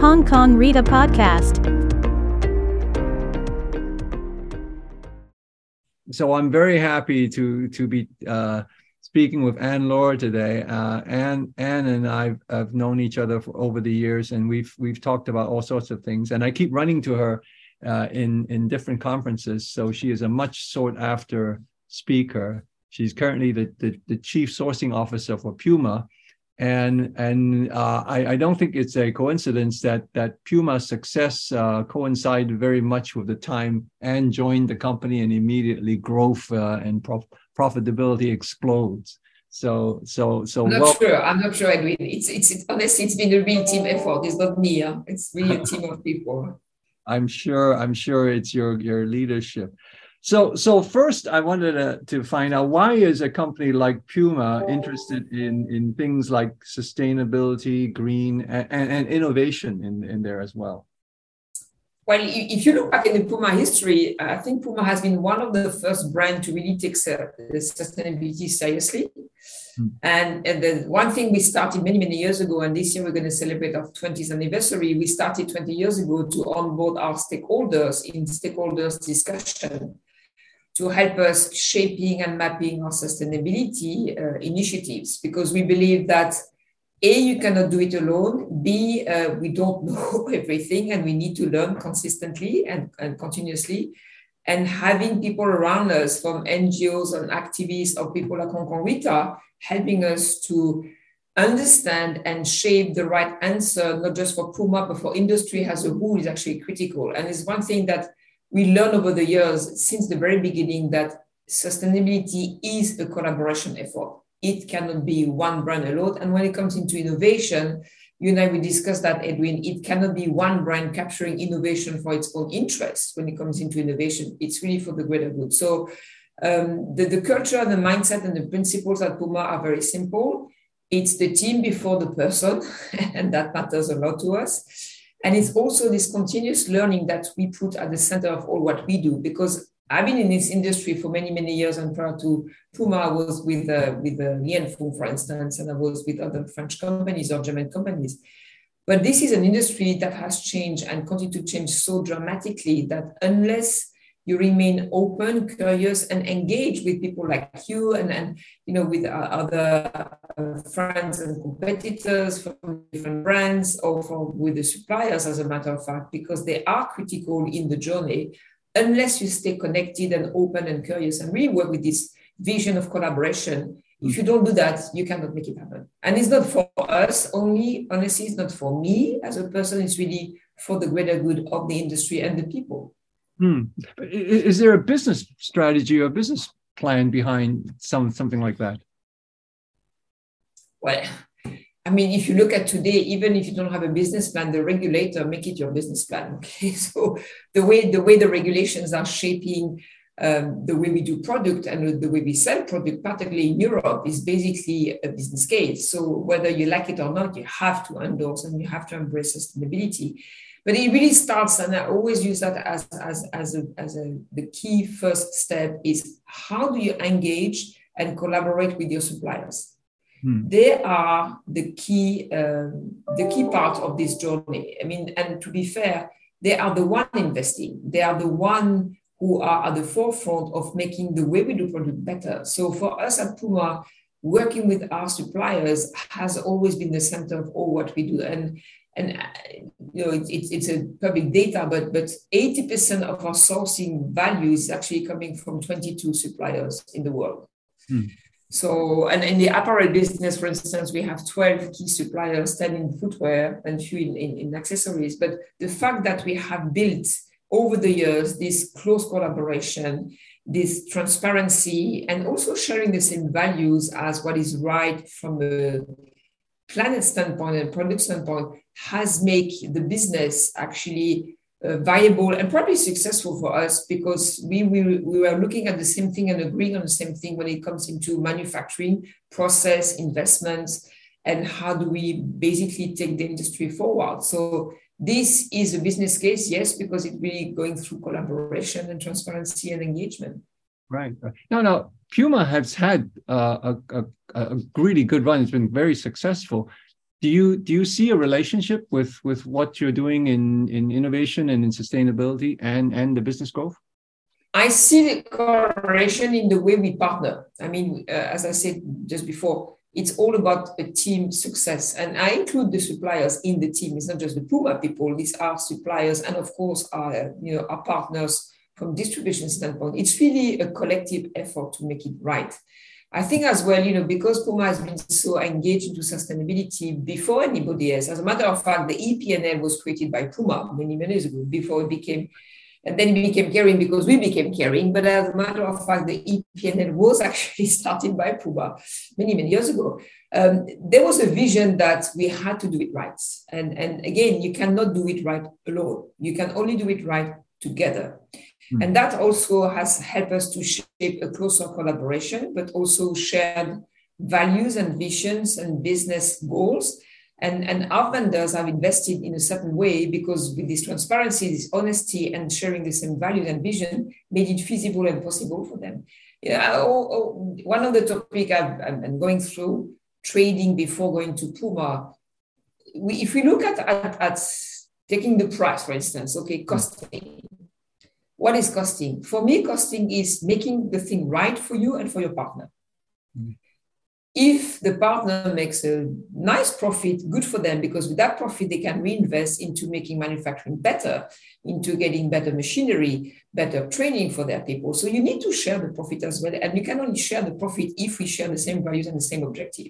Hong Kong Rita Podcast. So I'm very happy to to be uh, speaking with Anne Laure today. Uh, Anne, Anne and I have known each other for over the years, and we've we've talked about all sorts of things. And I keep running to her uh, in in different conferences. So she is a much sought after speaker. She's currently the, the, the chief sourcing officer for Puma, and and uh, I, I, don't think it's a coincidence that that Puma's success uh, coincided very much with the time Anne joined the company, and immediately growth uh, and prof- profitability explodes. So so so. I'm not well, sure. I'm not sure, Edwin. It's, it's it's honestly, it's been a real team effort. It's not me. Huh? It's really a team of people. I'm sure. I'm sure it's your your leadership. So, so first, I wanted to, to find out why is a company like Puma interested in in things like sustainability, green, and, and innovation in, in there as well. Well, if you look back in the Puma history, I think Puma has been one of the first brands to really take sustainability seriously. Hmm. And, and the one thing we started many, many years ago, and this year we're going to celebrate our 20th anniversary, we started 20 years ago to onboard our stakeholders in stakeholders discussion to help us shaping and mapping our sustainability uh, initiatives because we believe that a you cannot do it alone. B uh, we don't know everything and we need to learn consistently and, and continuously. And having people around us from ngos and activists or people like hong kong rita helping us to understand and shape the right answer not just for puma but for industry as a whole is actually critical. And it's one thing that we learned over the years since the very beginning that sustainability is a collaboration effort. It cannot be one brand alone. And when it comes into innovation, you and I we discussed that, Edwin. It cannot be one brand capturing innovation for its own interest. When it comes into innovation, it's really for the greater good. So um, the, the culture, the mindset, and the principles at Puma are very simple. It's the team before the person, and that matters a lot to us. And it's also this continuous learning that we put at the center of all what we do, because I've been in this industry for many, many years. And prior to Puma, I was with uh, with uh, Li & Fung, for instance, and I was with other French companies or German companies. But this is an industry that has changed and continue to change so dramatically that unless you remain open, curious, and engage with people like you and, and you know, with other uh, friends and competitors from different brands or from, with the suppliers, as a matter of fact, because they are critical in the journey. Unless you stay connected and open and curious and really work with this vision of collaboration, if you don't do that, you cannot make it happen. And it's not for us only, honestly, it's not for me as a person, it's really for the greater good of the industry and the people. Hmm. Is there a business strategy or business plan behind some something like that? Well, I mean, if you look at today, even if you don't have a business plan, the regulator make it your business plan. Okay, so the way the way the regulations are shaping um, the way we do product and the way we sell product, particularly in Europe, is basically a business case. So whether you like it or not, you have to endorse and you have to embrace sustainability. But it really starts, and I always use that as, as, as, a, as a, the key first step is how do you engage and collaborate with your suppliers? Hmm. They are the key, um, the key part of this journey. I mean, and to be fair, they are the one investing. They are the one who are at the forefront of making the way we do product better. So for us at Puma, working with our suppliers has always been the center of all what we do. And and uh, you know it's, it's a public data but but 80% of our sourcing value is actually coming from 22 suppliers in the world hmm. so and in the apparel business for instance we have 12 key suppliers 10 in footwear and few in, in, in accessories but the fact that we have built over the years this close collaboration this transparency and also sharing the same values as what is right from a planet standpoint and product standpoint has made the business actually uh, viable and probably successful for us because we, we, we were looking at the same thing and agreeing on the same thing when it comes into manufacturing process investments and how do we basically take the industry forward. So this is a business case yes because it's really going through collaboration and transparency and engagement right no no puma has had uh, a, a, a really good run it's been very successful do you do you see a relationship with with what you're doing in in innovation and in sustainability and and the business growth? I see the correlation in the way we partner. I mean, uh, as I said just before, it's all about a team success, and I include the suppliers in the team. It's not just the Puma people; these are suppliers, and of course, our you know our partners from distribution standpoint. It's really a collective effort to make it right. I think as well, you know, because Puma has been so engaged into sustainability before anybody else. As a matter of fact, the EP&L was created by Puma many, many years ago, before it became, and then it became Kering because we became Kering. But as a matter of fact, the EP&L was actually started by Puma many, many years ago. Um, there was a vision that we had to do it right. And, and again, you cannot do it right alone. You can only do it right together. Mm. And that also has helped us to shape a closer collaboration, but also shared values and visions and business goals. And, and our vendors have invested in a certain way because with this transparency, this honesty, and sharing the same values and vision made it feasible and possible for them. Yeah, oh, oh, one of the topic I've, I'm going through trading before going to Puma. We, if we look at, at, at taking the price, for instance, okay, costing what is costing? For me, costing is making the thing right for you and for your partner. Mm. If the partner makes a nice profit, good for them, because with that profit, they can reinvest into making manufacturing better, into getting better machinery, better training for their people. So you need to share the profit as well. And you can only share the profit if we share the same values and the same objective.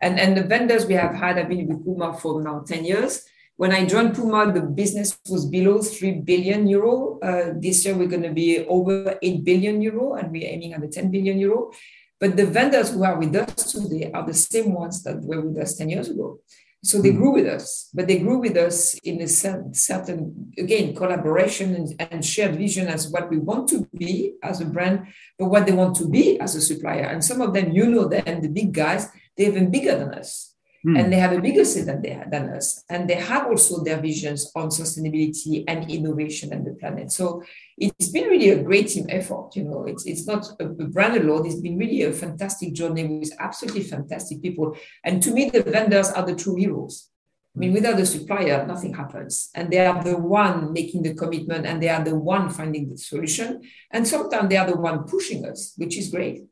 And, and the vendors we have had, I've been with Puma for now 10 years when I joined Puma, the business was below 3 billion euro. Uh, this year, we're going to be over 8 billion euro, and we're aiming at the 10 billion euro. But the vendors who are with us today are the same ones that were with us 10 years ago. So they hmm. grew with us, but they grew with us in a certain, again, collaboration and, and, shared vision as what we want to be as a brand, but what they want to be as a supplier. And some of them, you know them, the big guys, they're even bigger than us. Mm. And they have a bigger say than, they, than us. And they have also their visions on sustainability and innovation and the planet. So it's been really a great team effort. You know, it's, it's not a, brand alone. It's been really a fantastic journey with absolutely fantastic people. And to me, the vendors are the true heroes. I mean, without the supplier, nothing happens. And they are the one making the commitment and they are the one finding the solution. And sometimes they are the one pushing us, which is great.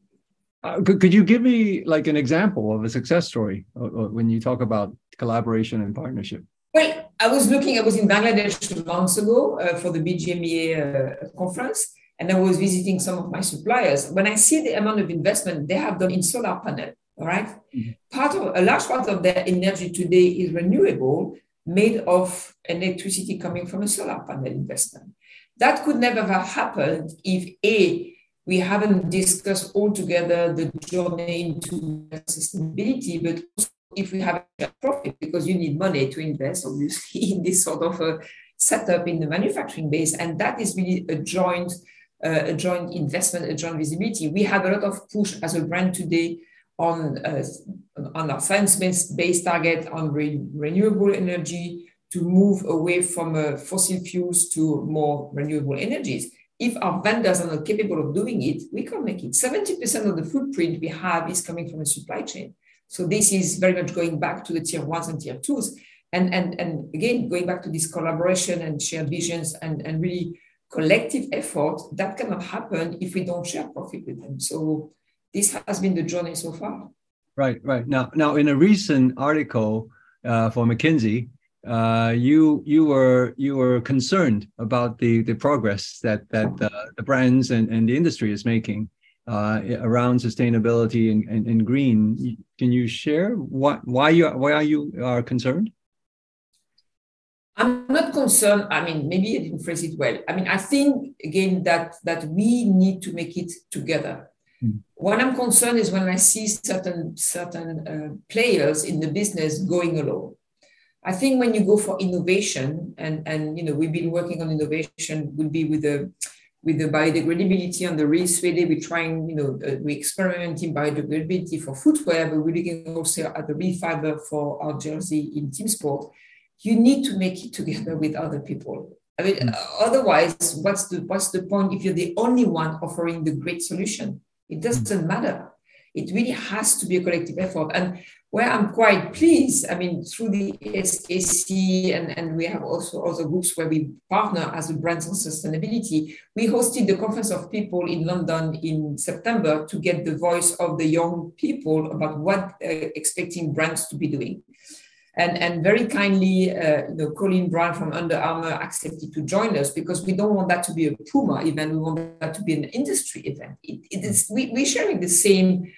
Uh, could, could you give me like an example of a success story uh, uh, when you talk about collaboration and partnership? Well, I was looking, I was in Bangladesh months ago uh, for the BGMEA uh, conference, and I was visiting some of my suppliers. When I see the amount of investment they have done in solar panel, all right? mm-hmm. part of a large part of their energy today is renewable, made of electricity coming from a solar panel investment. That could never have happened if A, we haven't discussed altogether the journey into sustainability, but also if we have a profit, because you need money to invest, obviously, in this sort of a setup in the manufacturing base. And that is really a joint, uh, a joint investment, a joint visibility. We have a lot of push as a brand today on, uh, on our science-based target on re- renewable energy to move away from uh, fossil fuels to more renewable energies if our vendors are not capable of doing it, we can't make it. 70% of the footprint we have is coming from a supply chain. So this is very much going back to the tier ones and tier twos. And, and, and again, going back to this collaboration and shared visions and, and really collective effort, that cannot happen if we don't share profit with them. So this has been the journey so far. Right, right. Now, now in a recent article uh, for McKinsey, uh, you you were you were concerned about the the progress that that uh, the brands and, and the industry is making uh, around sustainability and, and, and, green. Can you share what why you why are you are concerned? I'm not concerned. I mean, maybe I didn't phrase it well. I mean, I think again that that we need to make it together. Mm. What I'm concerned is when I see certain certain uh, players in the business going alone I think when you go for innovation, and and you know we've been working on innovation, will be with the with the biodegradability on the. Really, we're trying, you know, uh, we experimenting biodegradability for footwear, but we're looking also at the refiber for our jersey in team sport. You need to make it together with other people. I mean, mm. otherwise, what's the what's the point if you're the only one offering the great solution? It doesn't matter it really has to be a collective effort. And where I'm quite pleased, I mean, through the SKC, and, and we have also other groups where we partner as a brands on sustainability, we hosted the Conference of People in London in September to get the voice of the young people about what uh, expecting brands to be doing. And, and very kindly, uh, you know, Colin Browne from Under Armour accepted to join us because we don't want that to be a Puma event. We want that to be an industry event. It, it is, we, we're sharing the same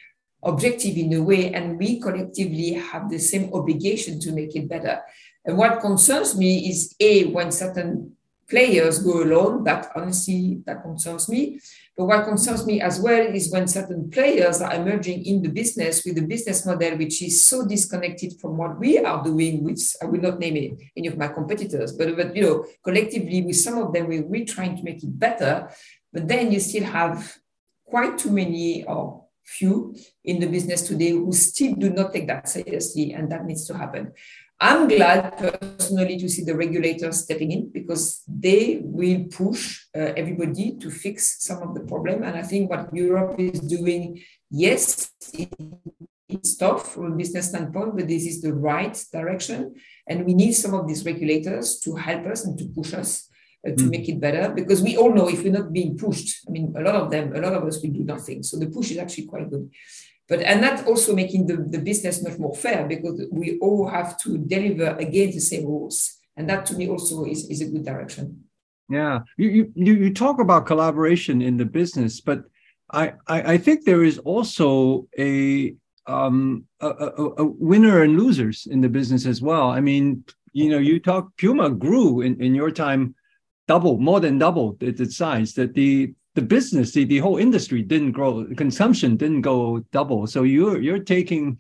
objective in a way, and we collectively have the same obligation to make it better. And what concerns me is A, when certain players go alone, that honestly, that concerns me. But what concerns me as well is when certain players are emerging in the business with a business model which is so disconnected from what we are doing, which I will not name any of my competitors, but, but you know, collectively with some of them, we're really trying to make it better. But then you still have quite too many or few in the business today who still do not take that seriously, and that needs to happen. I'm glad personally to see the regulators stepping in because they will push uh, everybody to fix some of the problem. And I think what Europe is doing, yes, it's tough from a business standpoint, but this is the right direction. And we need some of these regulators to help us and to push us to mm. make it better because we all know if we're not being pushed, I mean, a lot of them, a lot of us will do nothing. So the push is actually quite good. But and that also making the, the business much more fair because we all have to deliver against the same rules. And that to me also is, is a good direction. Yeah. You, you you talk about collaboration in the business but i i, I think there is also a um a, a, a winner and losers in the business as well. I mean you know you talk puma grew in, in your time double more than double its, size that the the business, the, the whole industry didn't grow, consumption didn't go double. So you're you're taking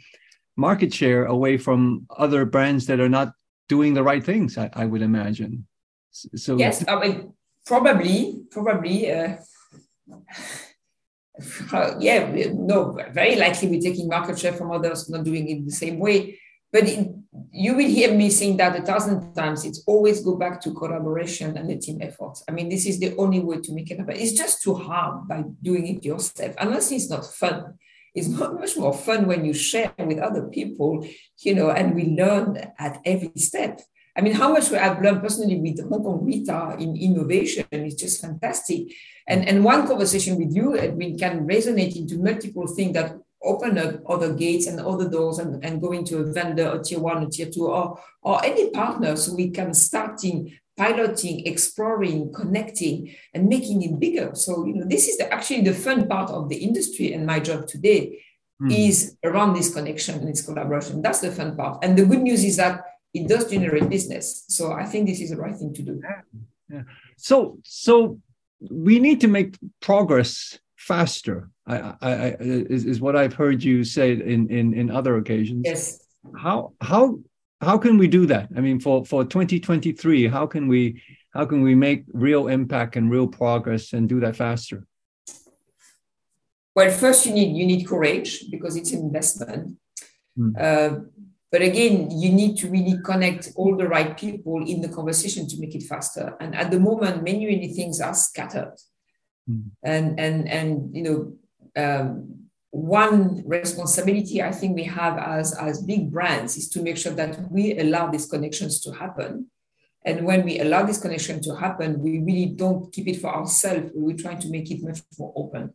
market share away from other brands that are not doing the right things, I, I would imagine. So yes, I mean probably, probably uh, yeah, no, very likely we're taking market share from others not doing it the same way. But it, you will hear me saying that a thousand times. It's always go back to collaboration and the team effort. I mean, this is the only way to make it happen. It's just too hard by doing it yourself. Honestly, it's not fun. It's much more fun when you share with other people, you know, and we learn at every step. I mean, how much I've learned personally with Hong Kong Rita in innovation is just fantastic. And, and one conversation with you, Edwin, can resonate into multiple things that open up other gates and other doors and, and going to a vendor, or tier one, or tier two, or, or any partner so we can starting piloting, exploring, connecting, and making it bigger. So, you know, this is the, actually the fun part of the industry and my job today mm. is around this connection and this collaboration. That's the fun part. And the good news is that it does generate business. So I think this is the right thing to do. Yeah. So, so we need to make progress faster. I, I, I, is, is what I've heard you say in, in, in other occasions. Yes. How how how can we do that? I mean, for for 2023, how can we how can we make real impact and real progress and do that faster? Well, first you need you need courage because it's an investment. Hmm. Uh, but again, you need to really connect all the right people in the conversation to make it faster. And at the moment, many many things are scattered. Mm. And and and you know, um, one responsibility I think we have as as big brands is to make sure that we allow these connections to happen. And when we allow this connection to happen, we really don't keep it for ourselves. We're trying to make it much more open.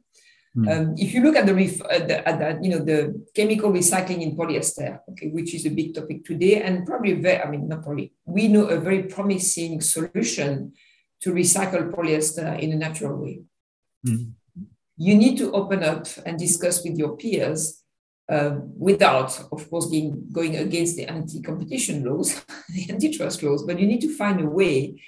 Mm. Um, if you look at the, ref, uh, the, at the, you know the chemical recycling in polyester, okay, which is a big topic today, and probably very, I mean not probably, we know a very promising solution to recycle polyester in a natural way. Mm-hmm. You need to open up and discuss with your peers uh, without, of course, being, going against the anti competition laws, the antitrust laws, but you need to find a way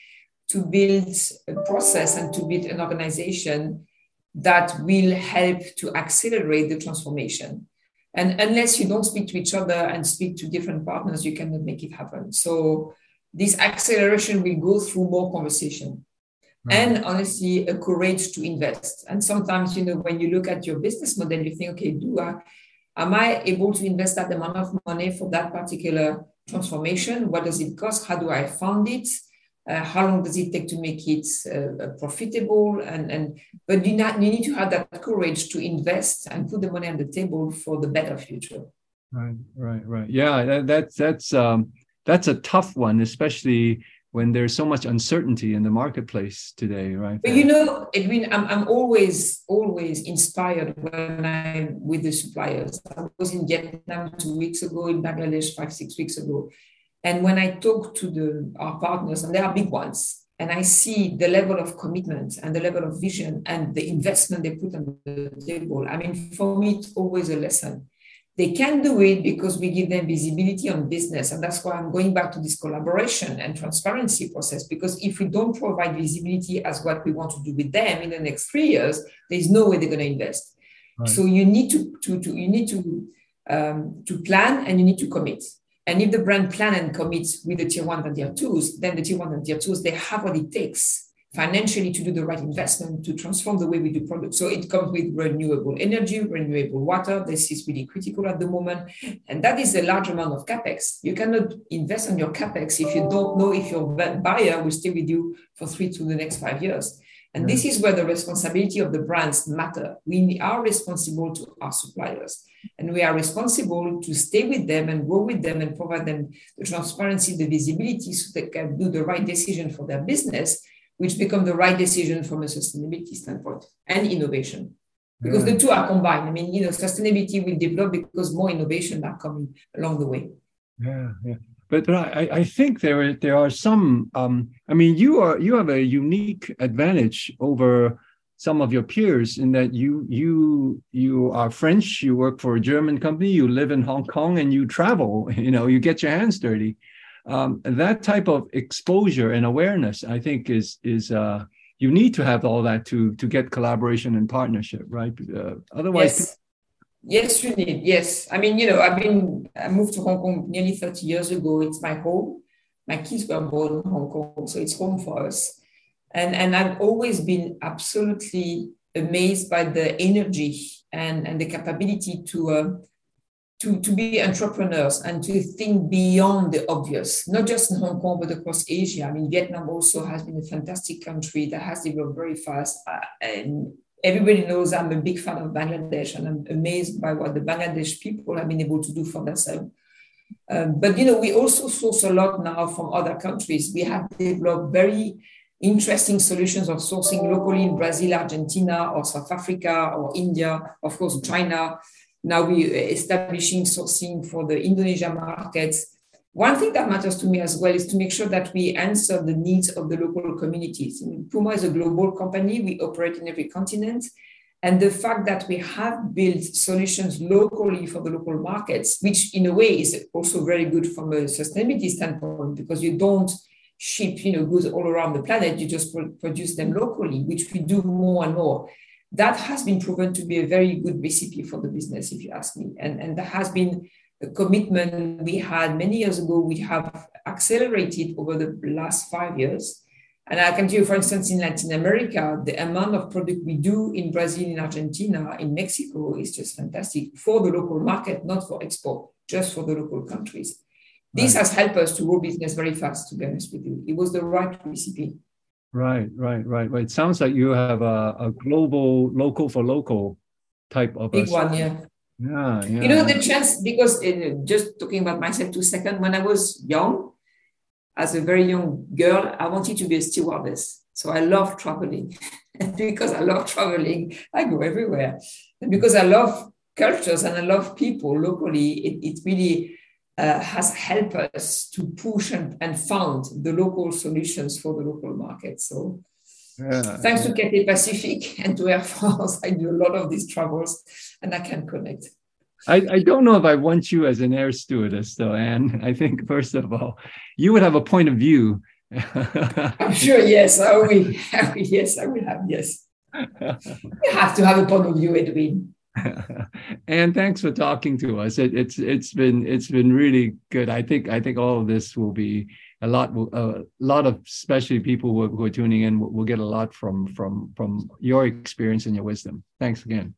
to build a process and to build an organization that will help to accelerate the transformation. And unless you don't speak to each other and speak to different partners, you cannot make it happen. So this acceleration will go through more conversation and honestly a courage to invest and sometimes you know when you look at your business model you think okay do I, am i able to invest that amount of money for that particular transformation what does it cost how do i fund it Uh, how long does it take to make it uh, profitable? And, and but you, not, you need to have that courage to invest and put the money on the table for the better future. Right, right, right. Yeah, that, that's that's um, that's a tough one, especially when there's so much uncertainty in the marketplace today, right? But you know, Edwin, I'm, I'm always, always inspired when I'm with the suppliers. I was in Vietnam two weeks ago, in Bangladesh five, six weeks ago. And when I talk to the, our partners, and they are big ones, and I see the level of commitment and the level of vision and the investment they put on the table, I mean, for me, it's always a lesson they can do it because we give them visibility on business. And that's why I'm going back to this collaboration and transparency process. Because if we don't provide visibility as what we want to do with them in the next three years, there's no way they're going to invest. Right. So you need to, to, to you need to um, to plan and you need to commit. And if the brand plan and commits with the tier one and tier twos, then the tier one and tier twos, they have what it takes financially to do the right investment to transform the way we do products. So it comes with renewable energy, renewable water. This is really critical at the moment. And that is a large amount of capex. You cannot invest on your capex if you don't know if your buyer will stay with you for three to the next five years. And this is where the responsibility of the brands matter. We are responsible to our suppliers and we are responsible to stay with them and grow with them and provide them the transparency, the visibility so they can do the right decision for their business which become the right decision from a sustainability standpoint and innovation. Because the two are combined. I mean, you know, sustainability will develop because more innovation are coming along the way. Yeah, yeah. But, but I, I think there are, there are some. Um, I mean, you are you have a unique advantage over some of your peers in that you you you are French. You work for a German company. You live in Hong Kong and you travel. You know, you get your hands dirty um, that type of exposure and awareness, I think, is is uh, you need to have all that to to get collaboration and partnership, right? Uh, otherwise. Yes. Yes, you need. Yes, I mean, you know, I've been. I moved to Hong Kong nearly thirty years ago. It's my home. My kids were born in Hong Kong, so it's home for us. And and I've always been absolutely amazed by the energy and and the capability to uh, to, to be entrepreneurs and to think beyond the obvious, not just in Hong Kong, but across Asia. I mean, Vietnam also has been a fantastic country that has developed very fast. Uh, and everybody knows I'm a big fan of Bangladesh and I'm amazed by what the Bangladesh people have been able to do for themselves. Um, but, you know, we also source a lot now from other countries. We have developed very interesting solutions of sourcing locally in Brazil, Argentina, or South Africa, or India, of course, China. Now we are establishing sourcing for the Indonesia markets. One thing that matters to me as well is to make sure that we answer the needs of the local communities. Puma is a global company. We operate in every continent. And the fact that we have built solutions locally for the local markets, which in a way is also very good from a sustainability standpoint, because you don't ship you know, goods all around the planet, you just produce them locally, which we do more and more that has been proven to be a very good recipe for the business, if you ask me. And, and there has been a commitment we had many years ago, we have accelerated over the last five years. And I can tell you, for instance, in Latin America, the amount of product we do in Brazil, in Argentina, in Mexico is just fantastic for the local market, not for export, just for the local countries. This right. has helped us to grow business very fast, to be honest with you. It was the right recipe. Right, right, right, right. It sounds like you have a, a global, local for local type of big one, yeah. Yeah, yeah. You know the chance because uh, just talking about myself two seconds. When I was young, as a very young girl, I wanted to be a stewardess. So I love traveling, and because I love traveling, I go everywhere. And because I love cultures and I love people locally, it, it really uh, has helped us to push and, and found the local solutions for the local market. So yeah, thanks yeah. to Cathay Pacific and to Air France, I do a lot of these travels and I can connect. I, I don't know if I want you as an air stewardess, though, Anne. I think, first of all, you would have a point of view. I'm sure, yes. I will, yes, I will have, yes. you have to have a point of view, Edwin. and thanks for talking to us. It, it's it's been it's been really good. I think I think all of this will be a lot a lot of especially people who are, who are tuning in will, will get a lot from from from your experience and your wisdom. Thanks again.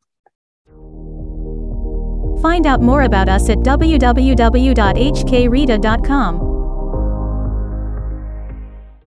Find out more about us at www.hkrita.com.